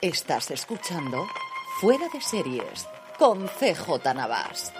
Estás escuchando Fuera de Series con CJ Navas.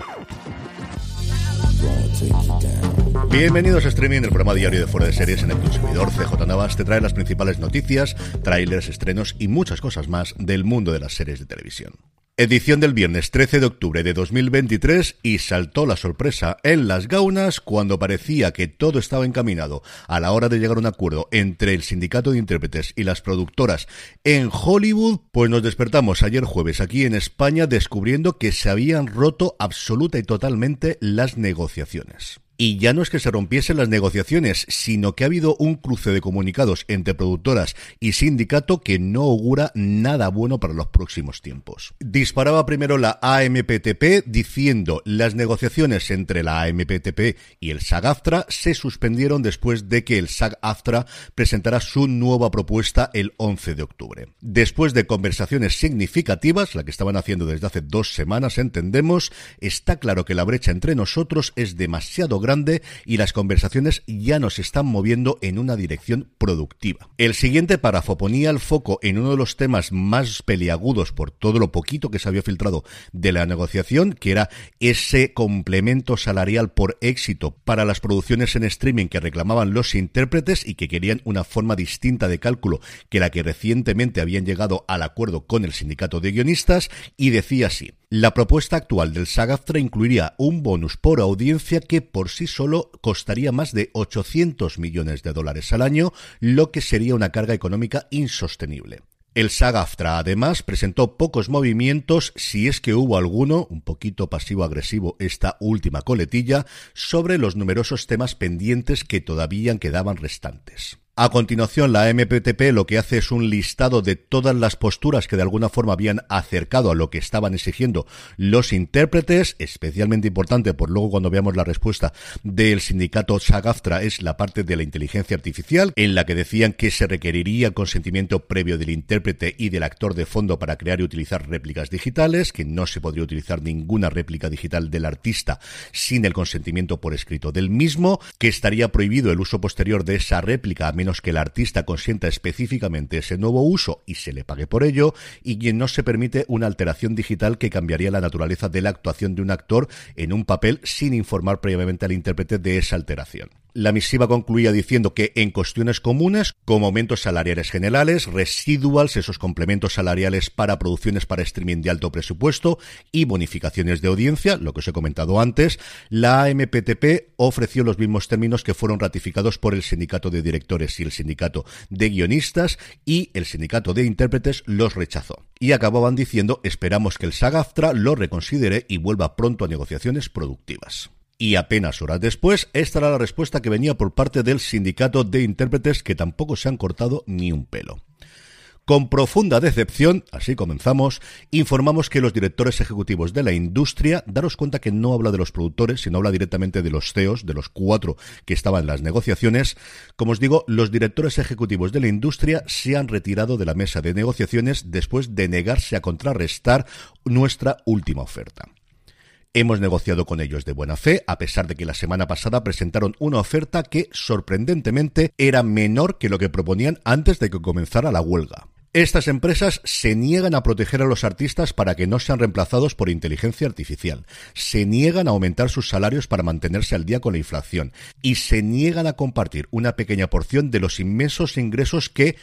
Bienvenidos a Streaming, el programa diario de Fuera de Series en el consumidor. CJ Navas te trae las principales noticias, trailers, estrenos y muchas cosas más del mundo de las series de televisión. Edición del viernes 13 de octubre de 2023 y saltó la sorpresa en las gaunas cuando parecía que todo estaba encaminado a la hora de llegar a un acuerdo entre el sindicato de intérpretes y las productoras en Hollywood, pues nos despertamos ayer jueves aquí en España descubriendo que se habían roto absoluta y totalmente las negociaciones. Y ya no es que se rompiesen las negociaciones, sino que ha habido un cruce de comunicados entre productoras y sindicato que no augura nada bueno para los próximos tiempos. Disparaba primero la AMPTP diciendo las negociaciones entre la AMPTP y el SAG-AFTRA se suspendieron después de que el SAG-AFTRA presentara su nueva propuesta el 11 de octubre. Después de conversaciones significativas, la que estaban haciendo desde hace dos semanas, entendemos, está claro que la brecha entre nosotros es demasiado grande y las conversaciones ya nos están moviendo en una dirección productiva. El siguiente párrafo ponía el foco en uno de los temas más peliagudos por todo lo poquito que se había filtrado de la negociación, que era ese complemento salarial por éxito para las producciones en streaming que reclamaban los intérpretes y que querían una forma distinta de cálculo que la que recientemente habían llegado al acuerdo con el sindicato de guionistas y decía así. La propuesta actual del SAG-AFTRA incluiría un bonus por audiencia que por sí solo costaría más de 800 millones de dólares al año, lo que sería una carga económica insostenible. El SAG-AFTRA además presentó pocos movimientos, si es que hubo alguno, un poquito pasivo-agresivo esta última coletilla, sobre los numerosos temas pendientes que todavía quedaban restantes. A continuación, la MPTP lo que hace es un listado de todas las posturas que de alguna forma habían acercado a lo que estaban exigiendo los intérpretes, especialmente importante por luego cuando veamos la respuesta del sindicato SAGAFTRA es la parte de la inteligencia artificial, en la que decían que se requeriría consentimiento previo del intérprete y del actor de fondo para crear y utilizar réplicas digitales, que no se podría utilizar ninguna réplica digital del artista sin el consentimiento por escrito del mismo, que estaría prohibido el uso posterior de esa réplica a menos que el artista consienta específicamente ese nuevo uso y se le pague por ello, y quien no se permite una alteración digital que cambiaría la naturaleza de la actuación de un actor en un papel sin informar previamente al intérprete de esa alteración. La misiva concluía diciendo que en cuestiones comunes, como aumentos salariales generales, residuals, esos complementos salariales para producciones para streaming de alto presupuesto y bonificaciones de audiencia, lo que os he comentado antes, la AMPTP ofreció los mismos términos que fueron ratificados por el sindicato de directores y el sindicato de guionistas y el sindicato de intérpretes los rechazó. Y acababan diciendo esperamos que el SAGAFTRA lo reconsidere y vuelva pronto a negociaciones productivas. Y apenas horas después, esta era la respuesta que venía por parte del sindicato de intérpretes que tampoco se han cortado ni un pelo. Con profunda decepción, así comenzamos, informamos que los directores ejecutivos de la industria, daros cuenta que no habla de los productores, sino habla directamente de los CEOs, de los cuatro que estaban en las negociaciones. Como os digo, los directores ejecutivos de la industria se han retirado de la mesa de negociaciones después de negarse a contrarrestar nuestra última oferta. Hemos negociado con ellos de buena fe, a pesar de que la semana pasada presentaron una oferta que, sorprendentemente, era menor que lo que proponían antes de que comenzara la huelga. Estas empresas se niegan a proteger a los artistas para que no sean reemplazados por inteligencia artificial, se niegan a aumentar sus salarios para mantenerse al día con la inflación y se niegan a compartir una pequeña porción de los inmensos ingresos que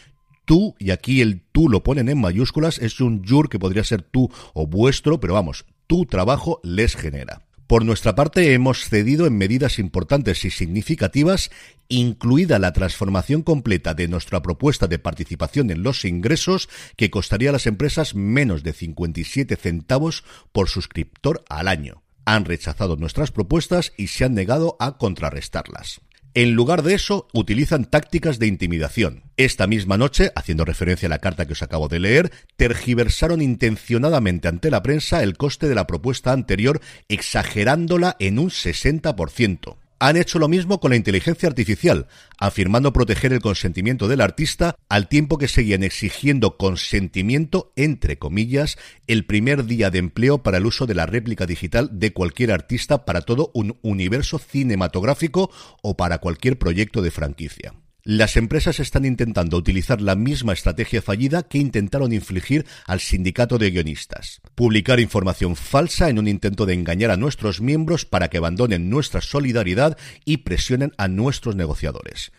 tú, y aquí el tú lo ponen en mayúsculas, es un jur que podría ser tú o vuestro, pero vamos, tu trabajo les genera. Por nuestra parte, hemos cedido en medidas importantes y significativas, incluida la transformación completa de nuestra propuesta de participación en los ingresos, que costaría a las empresas menos de 57 centavos por suscriptor al año. Han rechazado nuestras propuestas y se han negado a contrarrestarlas. En lugar de eso, utilizan tácticas de intimidación. Esta misma noche, haciendo referencia a la carta que os acabo de leer, tergiversaron intencionadamente ante la prensa el coste de la propuesta anterior, exagerándola en un 60% han hecho lo mismo con la inteligencia artificial, afirmando proteger el consentimiento del artista al tiempo que seguían exigiendo consentimiento, entre comillas, el primer día de empleo para el uso de la réplica digital de cualquier artista para todo un universo cinematográfico o para cualquier proyecto de franquicia. Las empresas están intentando utilizar la misma estrategia fallida que intentaron infligir al sindicato de guionistas. Publicar información falsa en un intento de engañar a nuestros miembros para que abandonen nuestra solidaridad y presionen a nuestros negociadores.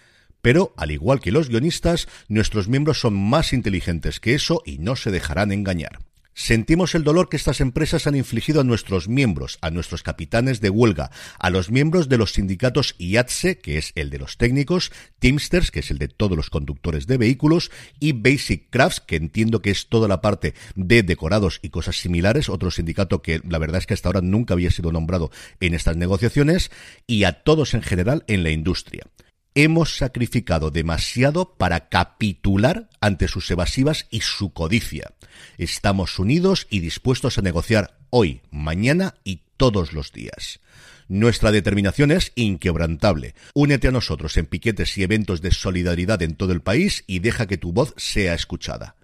Pero, al igual que los guionistas, nuestros miembros son más inteligentes que eso y no se dejarán engañar. Sentimos el dolor que estas empresas han infligido a nuestros miembros, a nuestros capitanes de huelga, a los miembros de los sindicatos IATSE, que es el de los técnicos, Teamsters, que es el de todos los conductores de vehículos, y Basic Crafts, que entiendo que es toda la parte de decorados y cosas similares, otro sindicato que la verdad es que hasta ahora nunca había sido nombrado en estas negociaciones, y a todos en general en la industria hemos sacrificado demasiado para capitular ante sus evasivas y su codicia. Estamos unidos y dispuestos a negociar hoy, mañana y todos los días. Nuestra determinación es inquebrantable. Únete a nosotros en piquetes y eventos de solidaridad en todo el país y deja que tu voz sea escuchada.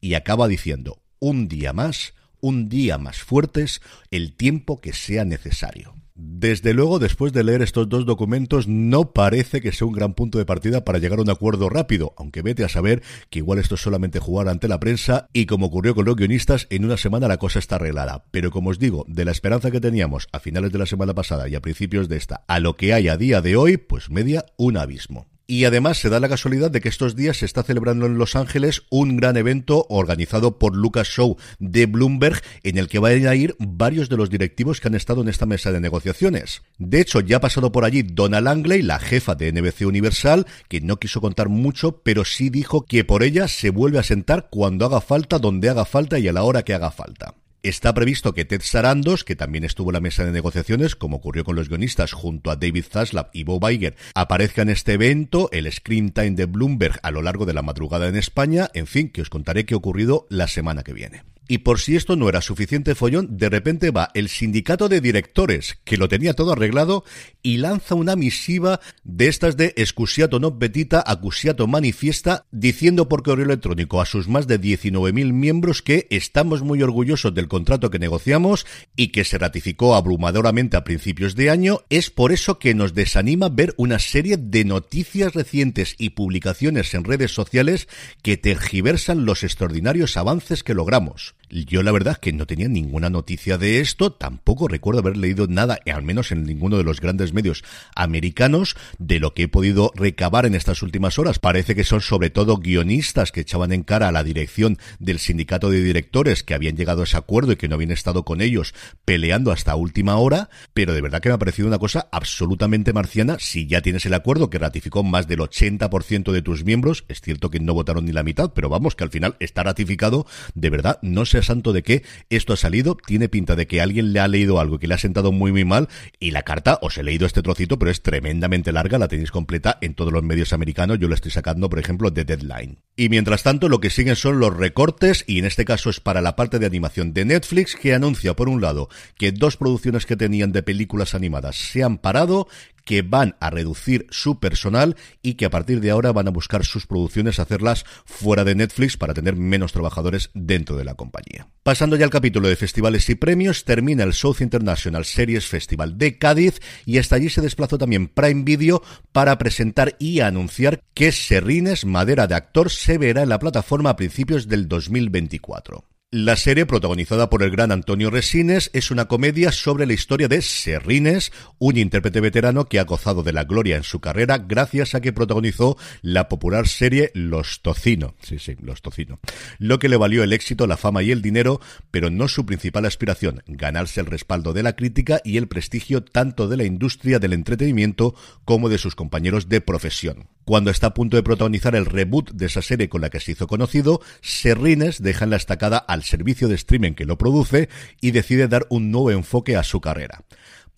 Y acaba diciendo, un día más, un día más fuertes, el tiempo que sea necesario. Desde luego, después de leer estos dos documentos, no parece que sea un gran punto de partida para llegar a un acuerdo rápido, aunque vete a saber que igual esto es solamente jugar ante la prensa y como ocurrió con los guionistas, en una semana la cosa está arreglada. Pero como os digo, de la esperanza que teníamos a finales de la semana pasada y a principios de esta, a lo que hay a día de hoy, pues media un abismo. Y además se da la casualidad de que estos días se está celebrando en Los Ángeles un gran evento organizado por Lucas Show de Bloomberg en el que van a ir varios de los directivos que han estado en esta mesa de negociaciones. De hecho, ya ha pasado por allí Donna Langley, la jefa de NBC Universal, que no quiso contar mucho, pero sí dijo que por ella se vuelve a sentar cuando haga falta, donde haga falta y a la hora que haga falta. Está previsto que Ted Sarandos, que también estuvo en la mesa de negociaciones, como ocurrió con los guionistas, junto a David Zaslav y Bob Iger, aparezca en este evento, el Screen Time de Bloomberg a lo largo de la madrugada en España, en fin, que os contaré qué ha ocurrido la semana que viene. Y por si esto no era suficiente follón, de repente va el sindicato de directores, que lo tenía todo arreglado, y lanza una misiva de estas de excusiato no petita, acusiato manifiesta, diciendo por correo electrónico a sus más de 19.000 miembros que estamos muy orgullosos del contrato que negociamos y que se ratificó abrumadoramente a principios de año. Es por eso que nos desanima ver una serie de noticias recientes y publicaciones en redes sociales que tergiversan los extraordinarios avances que logramos. Yo la verdad es que no tenía ninguna noticia de esto, tampoco recuerdo haber leído nada, al menos en ninguno de los grandes medios americanos, de lo que he podido recabar en estas últimas horas. Parece que son sobre todo guionistas que echaban en cara a la dirección del sindicato de directores que habían llegado a ese acuerdo y que no habían estado con ellos peleando hasta última hora, pero de verdad que me ha parecido una cosa absolutamente marciana si ya tienes el acuerdo que ratificó más del 80% de tus miembros, es cierto que no votaron ni la mitad, pero vamos que al final está ratificado, de verdad no se santo de que esto ha salido, tiene pinta de que alguien le ha leído algo que le ha sentado muy muy mal y la carta, os he leído este trocito, pero es tremendamente larga, la tenéis completa en todos los medios americanos, yo la estoy sacando, por ejemplo, de Deadline. Y mientras tanto, lo que siguen son los recortes, y en este caso es para la parte de animación de Netflix, que anuncia, por un lado, que dos producciones que tenían de películas animadas se han parado, que van a reducir su personal y que a partir de ahora van a buscar sus producciones hacerlas fuera de Netflix para tener menos trabajadores dentro de la compañía. Pasando ya al capítulo de festivales y premios, termina el South International Series Festival de Cádiz y hasta allí se desplazó también Prime Video para presentar y anunciar que Serrines, madera de actor, se verá en la plataforma a principios del 2024. La serie, protagonizada por el gran Antonio Resines, es una comedia sobre la historia de Serrines, un intérprete veterano que ha gozado de la gloria en su carrera gracias a que protagonizó la popular serie Los Tocino. Sí, sí, Los Tocino. Lo que le valió el éxito, la fama y el dinero, pero no su principal aspiración, ganarse el respaldo de la crítica y el prestigio tanto de la industria del entretenimiento como de sus compañeros de profesión. Cuando está a punto de protagonizar el reboot de esa serie con la que se hizo conocido, Serrines deja en la estacada al servicio de streaming que lo produce y decide dar un nuevo enfoque a su carrera.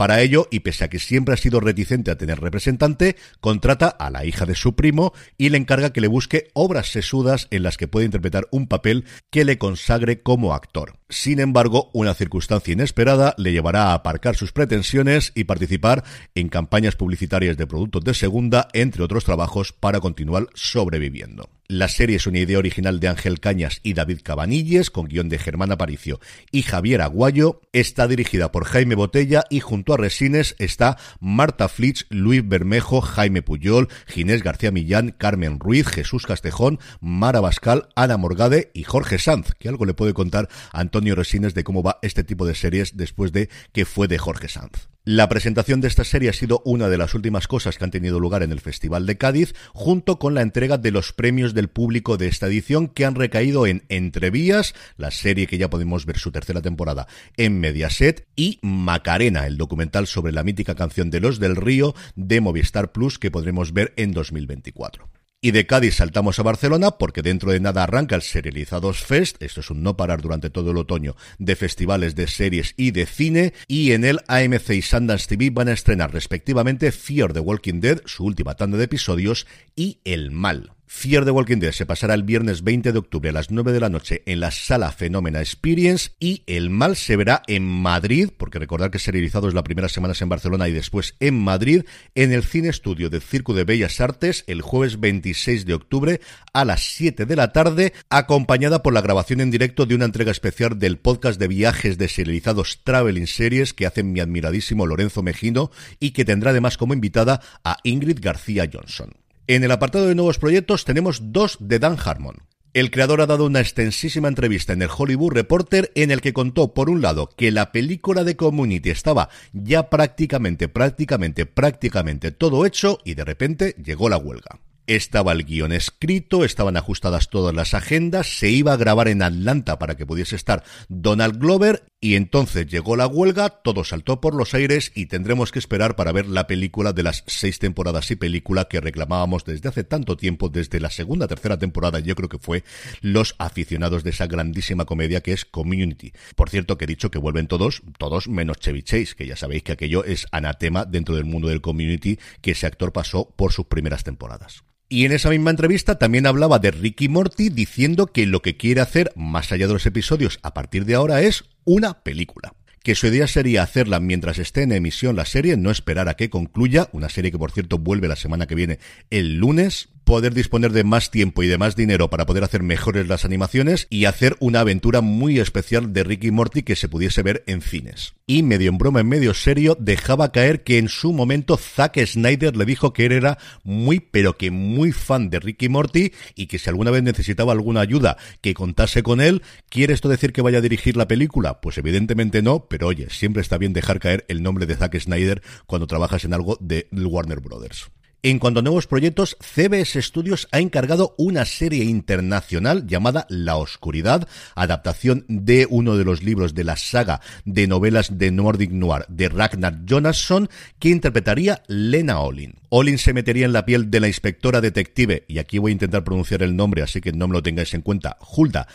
Para ello, y pese a que siempre ha sido reticente a tener representante, contrata a la hija de su primo y le encarga que le busque obras sesudas en las que pueda interpretar un papel que le consagre como actor. Sin embargo, una circunstancia inesperada le llevará a aparcar sus pretensiones y participar en campañas publicitarias de productos de segunda, entre otros trabajos, para continuar sobreviviendo. La serie es una idea original de Ángel Cañas y David Cabanilles, con guion de Germán Aparicio y Javier Aguayo. Está dirigida por Jaime Botella y junto a Resines está Marta Flitz, Luis Bermejo, Jaime Puyol, Ginés García Millán, Carmen Ruiz, Jesús Castejón, Mara Bascal, Ana Morgade y Jorge Sanz, que algo le puede contar Antonio Resines de cómo va este tipo de series después de que fue de Jorge Sanz. La presentación de esta serie ha sido una de las últimas cosas que han tenido lugar en el Festival de Cádiz, junto con la entrega de los premios del público de esta edición que han recaído en Entrevías, la serie que ya podemos ver su tercera temporada en Mediaset, y Macarena, el documental sobre la mítica canción de Los del Río de Movistar Plus que podremos ver en 2024. Y de Cádiz saltamos a Barcelona porque dentro de nada arranca el Serializados Fest, esto es un no parar durante todo el otoño de festivales de series y de cine, y en el AMC y Sundance TV van a estrenar respectivamente Fear the Walking Dead, su última tanda de episodios, y El Mal. Fear the Walking Dead se pasará el viernes 20 de octubre a las 9 de la noche en la sala Fenómena Experience y El Mal se verá en Madrid, porque recordar que serializado es la primera semana en Barcelona y después en Madrid, en el Cine Estudio del Circo de Bellas Artes el jueves 26 de octubre a las 7 de la tarde, acompañada por la grabación en directo de una entrega especial del podcast de viajes de serializados Traveling Series que hace mi admiradísimo Lorenzo Mejino y que tendrá además como invitada a Ingrid García Johnson. En el apartado de nuevos proyectos tenemos dos de Dan Harmon. El creador ha dado una extensísima entrevista en el Hollywood Reporter en el que contó, por un lado, que la película de Community estaba ya prácticamente, prácticamente, prácticamente todo hecho y de repente llegó la huelga. Estaba el guion escrito, estaban ajustadas todas las agendas, se iba a grabar en Atlanta para que pudiese estar Donald Glover y entonces llegó la huelga, todo saltó por los aires y tendremos que esperar para ver la película de las seis temporadas y película que reclamábamos desde hace tanto tiempo, desde la segunda, tercera temporada, yo creo que fue los aficionados de esa grandísima comedia que es Community. Por cierto, que he dicho que vuelven todos, todos menos Chevy Chase, que ya sabéis que aquello es anatema dentro del mundo del Community, que ese actor pasó por sus primeras temporadas. Y en esa misma entrevista también hablaba de Ricky Morty diciendo que lo que quiere hacer, más allá de los episodios, a partir de ahora es una película. Que su idea sería hacerla mientras esté en emisión la serie, no esperar a que concluya, una serie que por cierto vuelve la semana que viene el lunes, poder disponer de más tiempo y de más dinero para poder hacer mejores las animaciones y hacer una aventura muy especial de Ricky Morty que se pudiese ver en cines. Y medio en broma, en medio serio, dejaba caer que en su momento Zack Snyder le dijo que él era muy, pero que muy fan de Ricky Morty y que si alguna vez necesitaba alguna ayuda, que contase con él. ¿Quiere esto decir que vaya a dirigir la película? Pues evidentemente no, pero oye, siempre está bien dejar caer el nombre de Zack Snyder cuando trabajas en algo de Warner Brothers. En cuanto a nuevos proyectos, CBS Studios ha encargado una serie internacional llamada La Oscuridad, adaptación de uno de los libros de la saga de novelas de Nordic Noir de Ragnar Jonasson, que interpretaría Lena Olin. Olin se metería en la piel de la inspectora detective, y aquí voy a intentar pronunciar el nombre, así que no me lo tengáis en cuenta, Hulda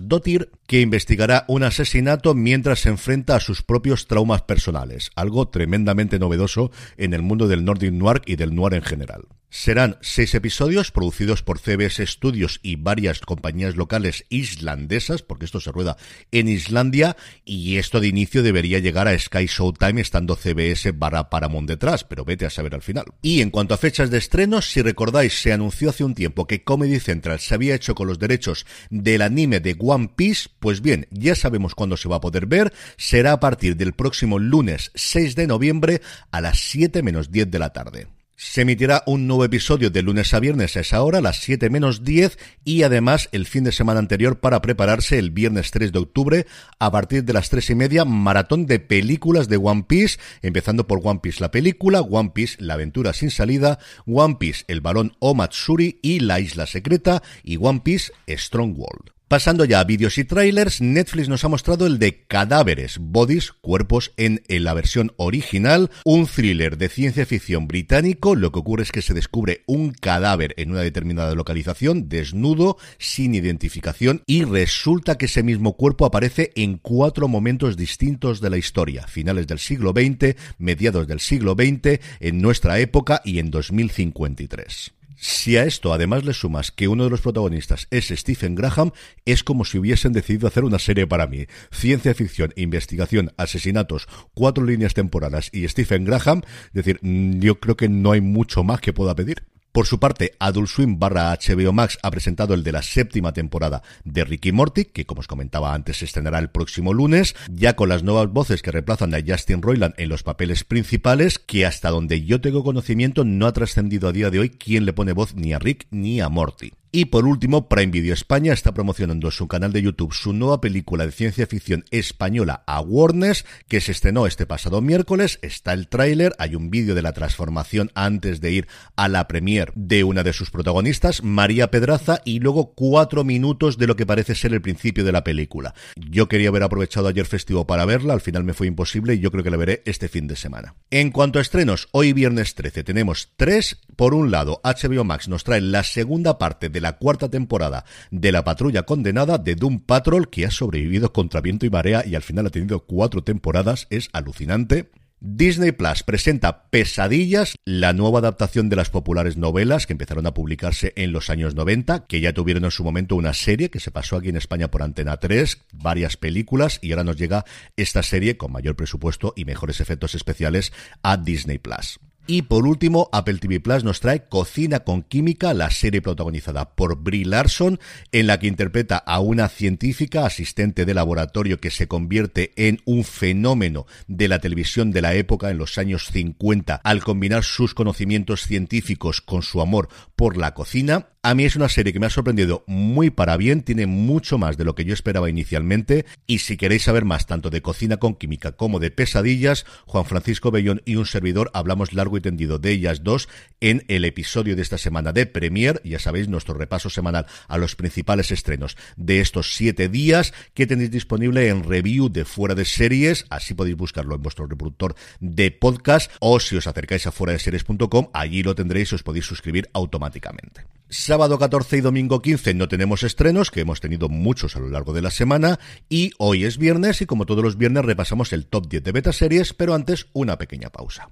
Dottir, que investigará un asesinato mientras se enfrenta a sus propios traumas personales, algo tremendamente novedoso en el mundo del Nordic Noir y del Noir en general. Serán seis episodios producidos por CBS Studios y varias compañías locales islandesas, porque esto se rueda en Islandia, y esto de inicio debería llegar a Sky Showtime estando CBS barra Paramount detrás, pero vete a saber al final. Y en cuanto a fechas de estreno, si recordáis, se anunció hace un tiempo que Comedy Central se había hecho con los derechos del anime de One Piece, pues bien, ya sabemos cuándo se va a poder ver, será a partir del próximo lunes 6 de noviembre a las 7 menos 10 de la tarde. Se emitirá un nuevo episodio de lunes a viernes a esa hora, las 7 menos 10, y además el fin de semana anterior para prepararse el viernes 3 de octubre a partir de las 3 y media, maratón de películas de One Piece, empezando por One Piece la película, One Piece la aventura sin salida, One Piece el balón Omatsuri y la isla secreta, y One Piece Strong World. Pasando ya a vídeos y trailers, Netflix nos ha mostrado el de Cadáveres, Bodies, Cuerpos en, la versión original, un thriller de ciencia ficción británico. Lo que ocurre es que se descubre un cadáver en una determinada localización, desnudo, sin identificación, y resulta que ese mismo cuerpo aparece en cuatro momentos distintos de la historia, finales del siglo XX, mediados del siglo XX, en nuestra época y en 2053. Si a esto además le sumas que uno de los protagonistas es Stephen Graham, es como si hubiesen decidido hacer una serie para mí. Ciencia ficción, investigación, asesinatos, cuatro líneas temporales y Stephen Graham. Es decir, mm, yo creo que no hay mucho más que pueda pedir. Por su parte, Adult Swim barra HBO Max ha presentado el de la séptima temporada de Ricky Morty, que como os comentaba antes se estrenará el próximo lunes, ya con las nuevas voces que reemplazan a Justin Roiland en los papeles principales, que hasta donde yo tengo conocimiento no ha trascendido a día de hoy quién le pone voz ni a Rick ni a Morty. Y por último, Prime Video España está promocionando en su canal de YouTube su nueva película de ciencia ficción española Awareness, que se estrenó este pasado miércoles. Está el tráiler, hay un vídeo de la transformación antes de ir a la premier de una de sus protagonistas, María Pedraza, y luego cuatro minutos de lo que parece ser el principio de la película. Yo quería haber aprovechado ayer festivo para verla, al final me fue imposible y yo creo que la veré este fin de semana. En cuanto a estrenos, hoy viernes 13 tenemos tres. Por un lado, HBO Max nos trae la segunda parte de la cuarta temporada de La Patrulla Condenada de Doom Patrol, que ha sobrevivido contra viento y marea y al final ha tenido cuatro temporadas. Es alucinante. Disney Plus presenta Pesadillas, la nueva adaptación de las populares novelas que empezaron a publicarse en los años 90, que ya tuvieron en su momento una serie que se pasó aquí en España por Antena 3, varias películas y ahora nos llega esta serie con mayor presupuesto y mejores efectos especiales a Disney Plus. Y por último, Apple TV Plus nos trae Cocina con Química, la serie protagonizada por Brie Larson, en la que interpreta a una científica asistente de laboratorio que se convierte en un fenómeno de la televisión de la época en los años 50 al combinar sus conocimientos científicos con su amor por la cocina. A mí es una serie que me ha sorprendido muy para bien, tiene mucho más de lo que yo esperaba inicialmente y si queréis saber más tanto de cocina con química como de pesadillas, Juan Francisco Bellón y un servidor hablamos largo y tendido de ellas dos en el episodio de esta semana de Premier, ya sabéis, nuestro repaso semanal a los principales estrenos de estos siete días que tenéis disponible en review de fuera de series, así podéis buscarlo en vuestro reproductor de podcast o si os acercáis a fuera de series.com, allí lo tendréis y os podéis suscribir automáticamente. Sábado 14 y domingo 15 no tenemos estrenos, que hemos tenido muchos a lo largo de la semana, y hoy es viernes y como todos los viernes repasamos el top 10 de beta series, pero antes una pequeña pausa.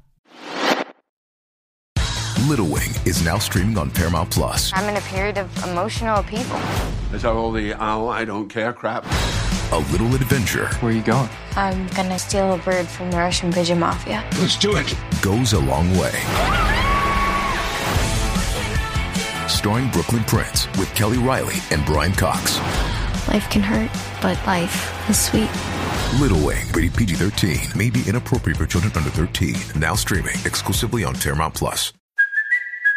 Little Wing is now streaming on Paramount Plus. I'm in a period of emotional upheaval. Is that all the oh, I don't care crap? A little adventure. Where are you going? I'm gonna steal a bird from the Russian pigeon mafia. Let's do it. Goes a long way starring Brooklyn Prince with Kelly Riley and Brian Cox. Life can hurt, but life is sweet. Little Wing, rated PG-13, may be inappropriate for children under 13. Now streaming exclusively on Paramount Plus.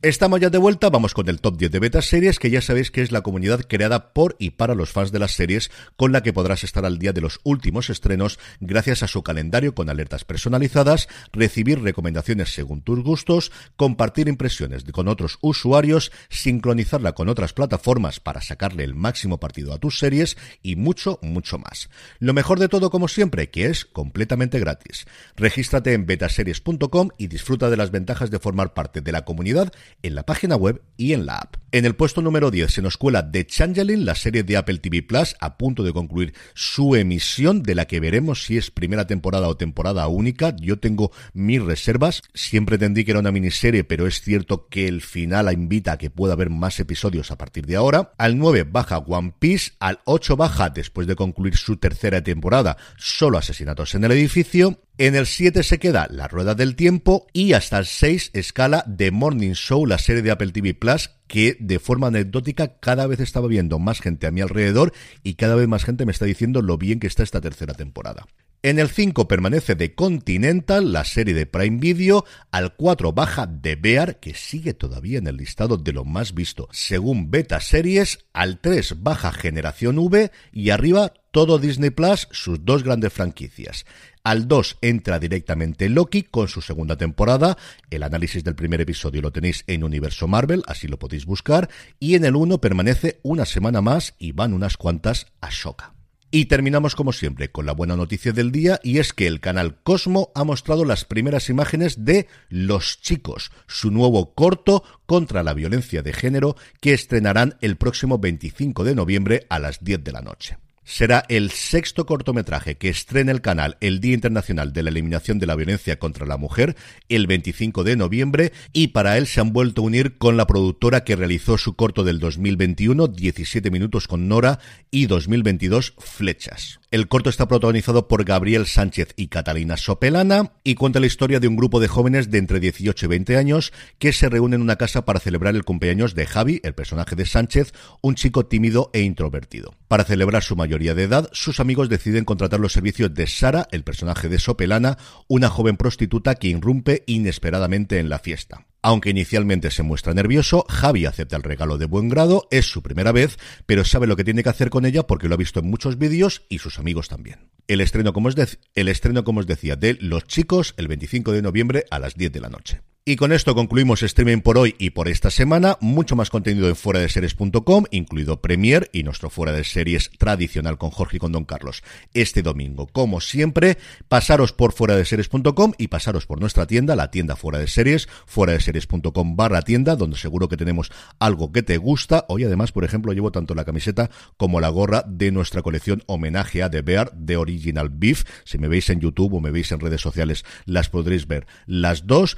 Estamos ya de vuelta, vamos con el top 10 de Beta Series, que ya sabéis que es la comunidad creada por y para los fans de las series, con la que podrás estar al día de los últimos estrenos gracias a su calendario con alertas personalizadas, recibir recomendaciones según tus gustos, compartir impresiones con otros usuarios, sincronizarla con otras plataformas para sacarle el máximo partido a tus series y mucho, mucho más. Lo mejor de todo, como siempre, que es completamente gratis. Regístrate en betaseries.com y disfruta de las ventajas de formar parte de la comunidad en la página web y en la app. En el puesto número 10 se nos cuela The Changeling, la serie de Apple TV Plus, a punto de concluir su emisión, de la que veremos si es primera temporada o temporada única. Yo tengo mis reservas. Siempre entendí que era una miniserie, pero es cierto que el final invita a que pueda haber más episodios a partir de ahora. Al 9 baja One Piece, al 8 baja, después de concluir su tercera temporada, solo asesinatos en el edificio. En el 7 se queda La Rueda del Tiempo y hasta el 6 escala The Morning Show, la serie de Apple TV Plus, que de forma anecdótica cada vez estaba viendo más gente a mi alrededor y cada vez más gente me está diciendo lo bien que está esta tercera temporada. En el 5 permanece The Continental, la serie de Prime Video. Al 4 baja The Bear, que sigue todavía en el listado de lo más visto según Beta Series. Al 3 baja Generación V y arriba todo Disney Plus, sus dos grandes franquicias. Al 2 entra directamente Loki con su segunda temporada. El análisis del primer episodio lo tenéis en Universo Marvel, así lo podéis buscar. Y en el 1 permanece una semana más y van unas cuantas a Shoka. Y terminamos como siempre con la buena noticia del día y es que el canal Cosmo ha mostrado las primeras imágenes de Los Chicos, su nuevo corto contra la violencia de género que estrenarán el próximo 25 de noviembre a las 10 de la noche será el sexto cortometraje que estrena el canal el Día Internacional de la Eliminación de la Violencia contra la Mujer, el 25 de noviembre, y para él se han vuelto a unir con la productora que realizó su corto del 2021, 17 minutos con Nora, y 2022, Flechas. El corto está protagonizado por Gabriel Sánchez y Catalina Sopelana y cuenta la historia de un grupo de jóvenes de entre 18 y 20 años que se reúnen en una casa para celebrar el cumpleaños de Javi, el personaje de Sánchez, un chico tímido e introvertido. Para celebrar su mayoría de edad, sus amigos deciden contratar los servicios de Sara, el personaje de Sopelana, una joven prostituta que irrumpe inesperadamente en la fiesta. Aunque inicialmente se muestra nervioso, Javi acepta el regalo de buen grado, es su primera vez, pero sabe lo que tiene que hacer con ella porque lo ha visto en muchos vídeos y sus amigos también. El estreno, como os, el estreno, como os decía, de Los Chicos el 25 de noviembre a las 10 de la noche. Y con esto concluimos streaming por hoy y por esta semana. Mucho más contenido en fuera incluido Premier y nuestro fuera de series tradicional con Jorge y con Don Carlos. Este domingo, como siempre, pasaros por fuera y pasaros por nuestra tienda, la tienda fuera de series, fuera de series.com barra tienda, donde seguro que tenemos algo que te gusta. Hoy además, por ejemplo, llevo tanto la camiseta como la gorra de nuestra colección homenaje a The Bear de Original Beef. Si me veis en YouTube o me veis en redes sociales, las podréis ver las dos.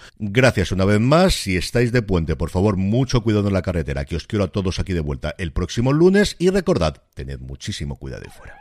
Una vez más. Si estáis de puente, por favor, mucho cuidado en la carretera, que os quiero a todos aquí de vuelta el próximo lunes. Y recordad, tened muchísimo cuidado de fuera.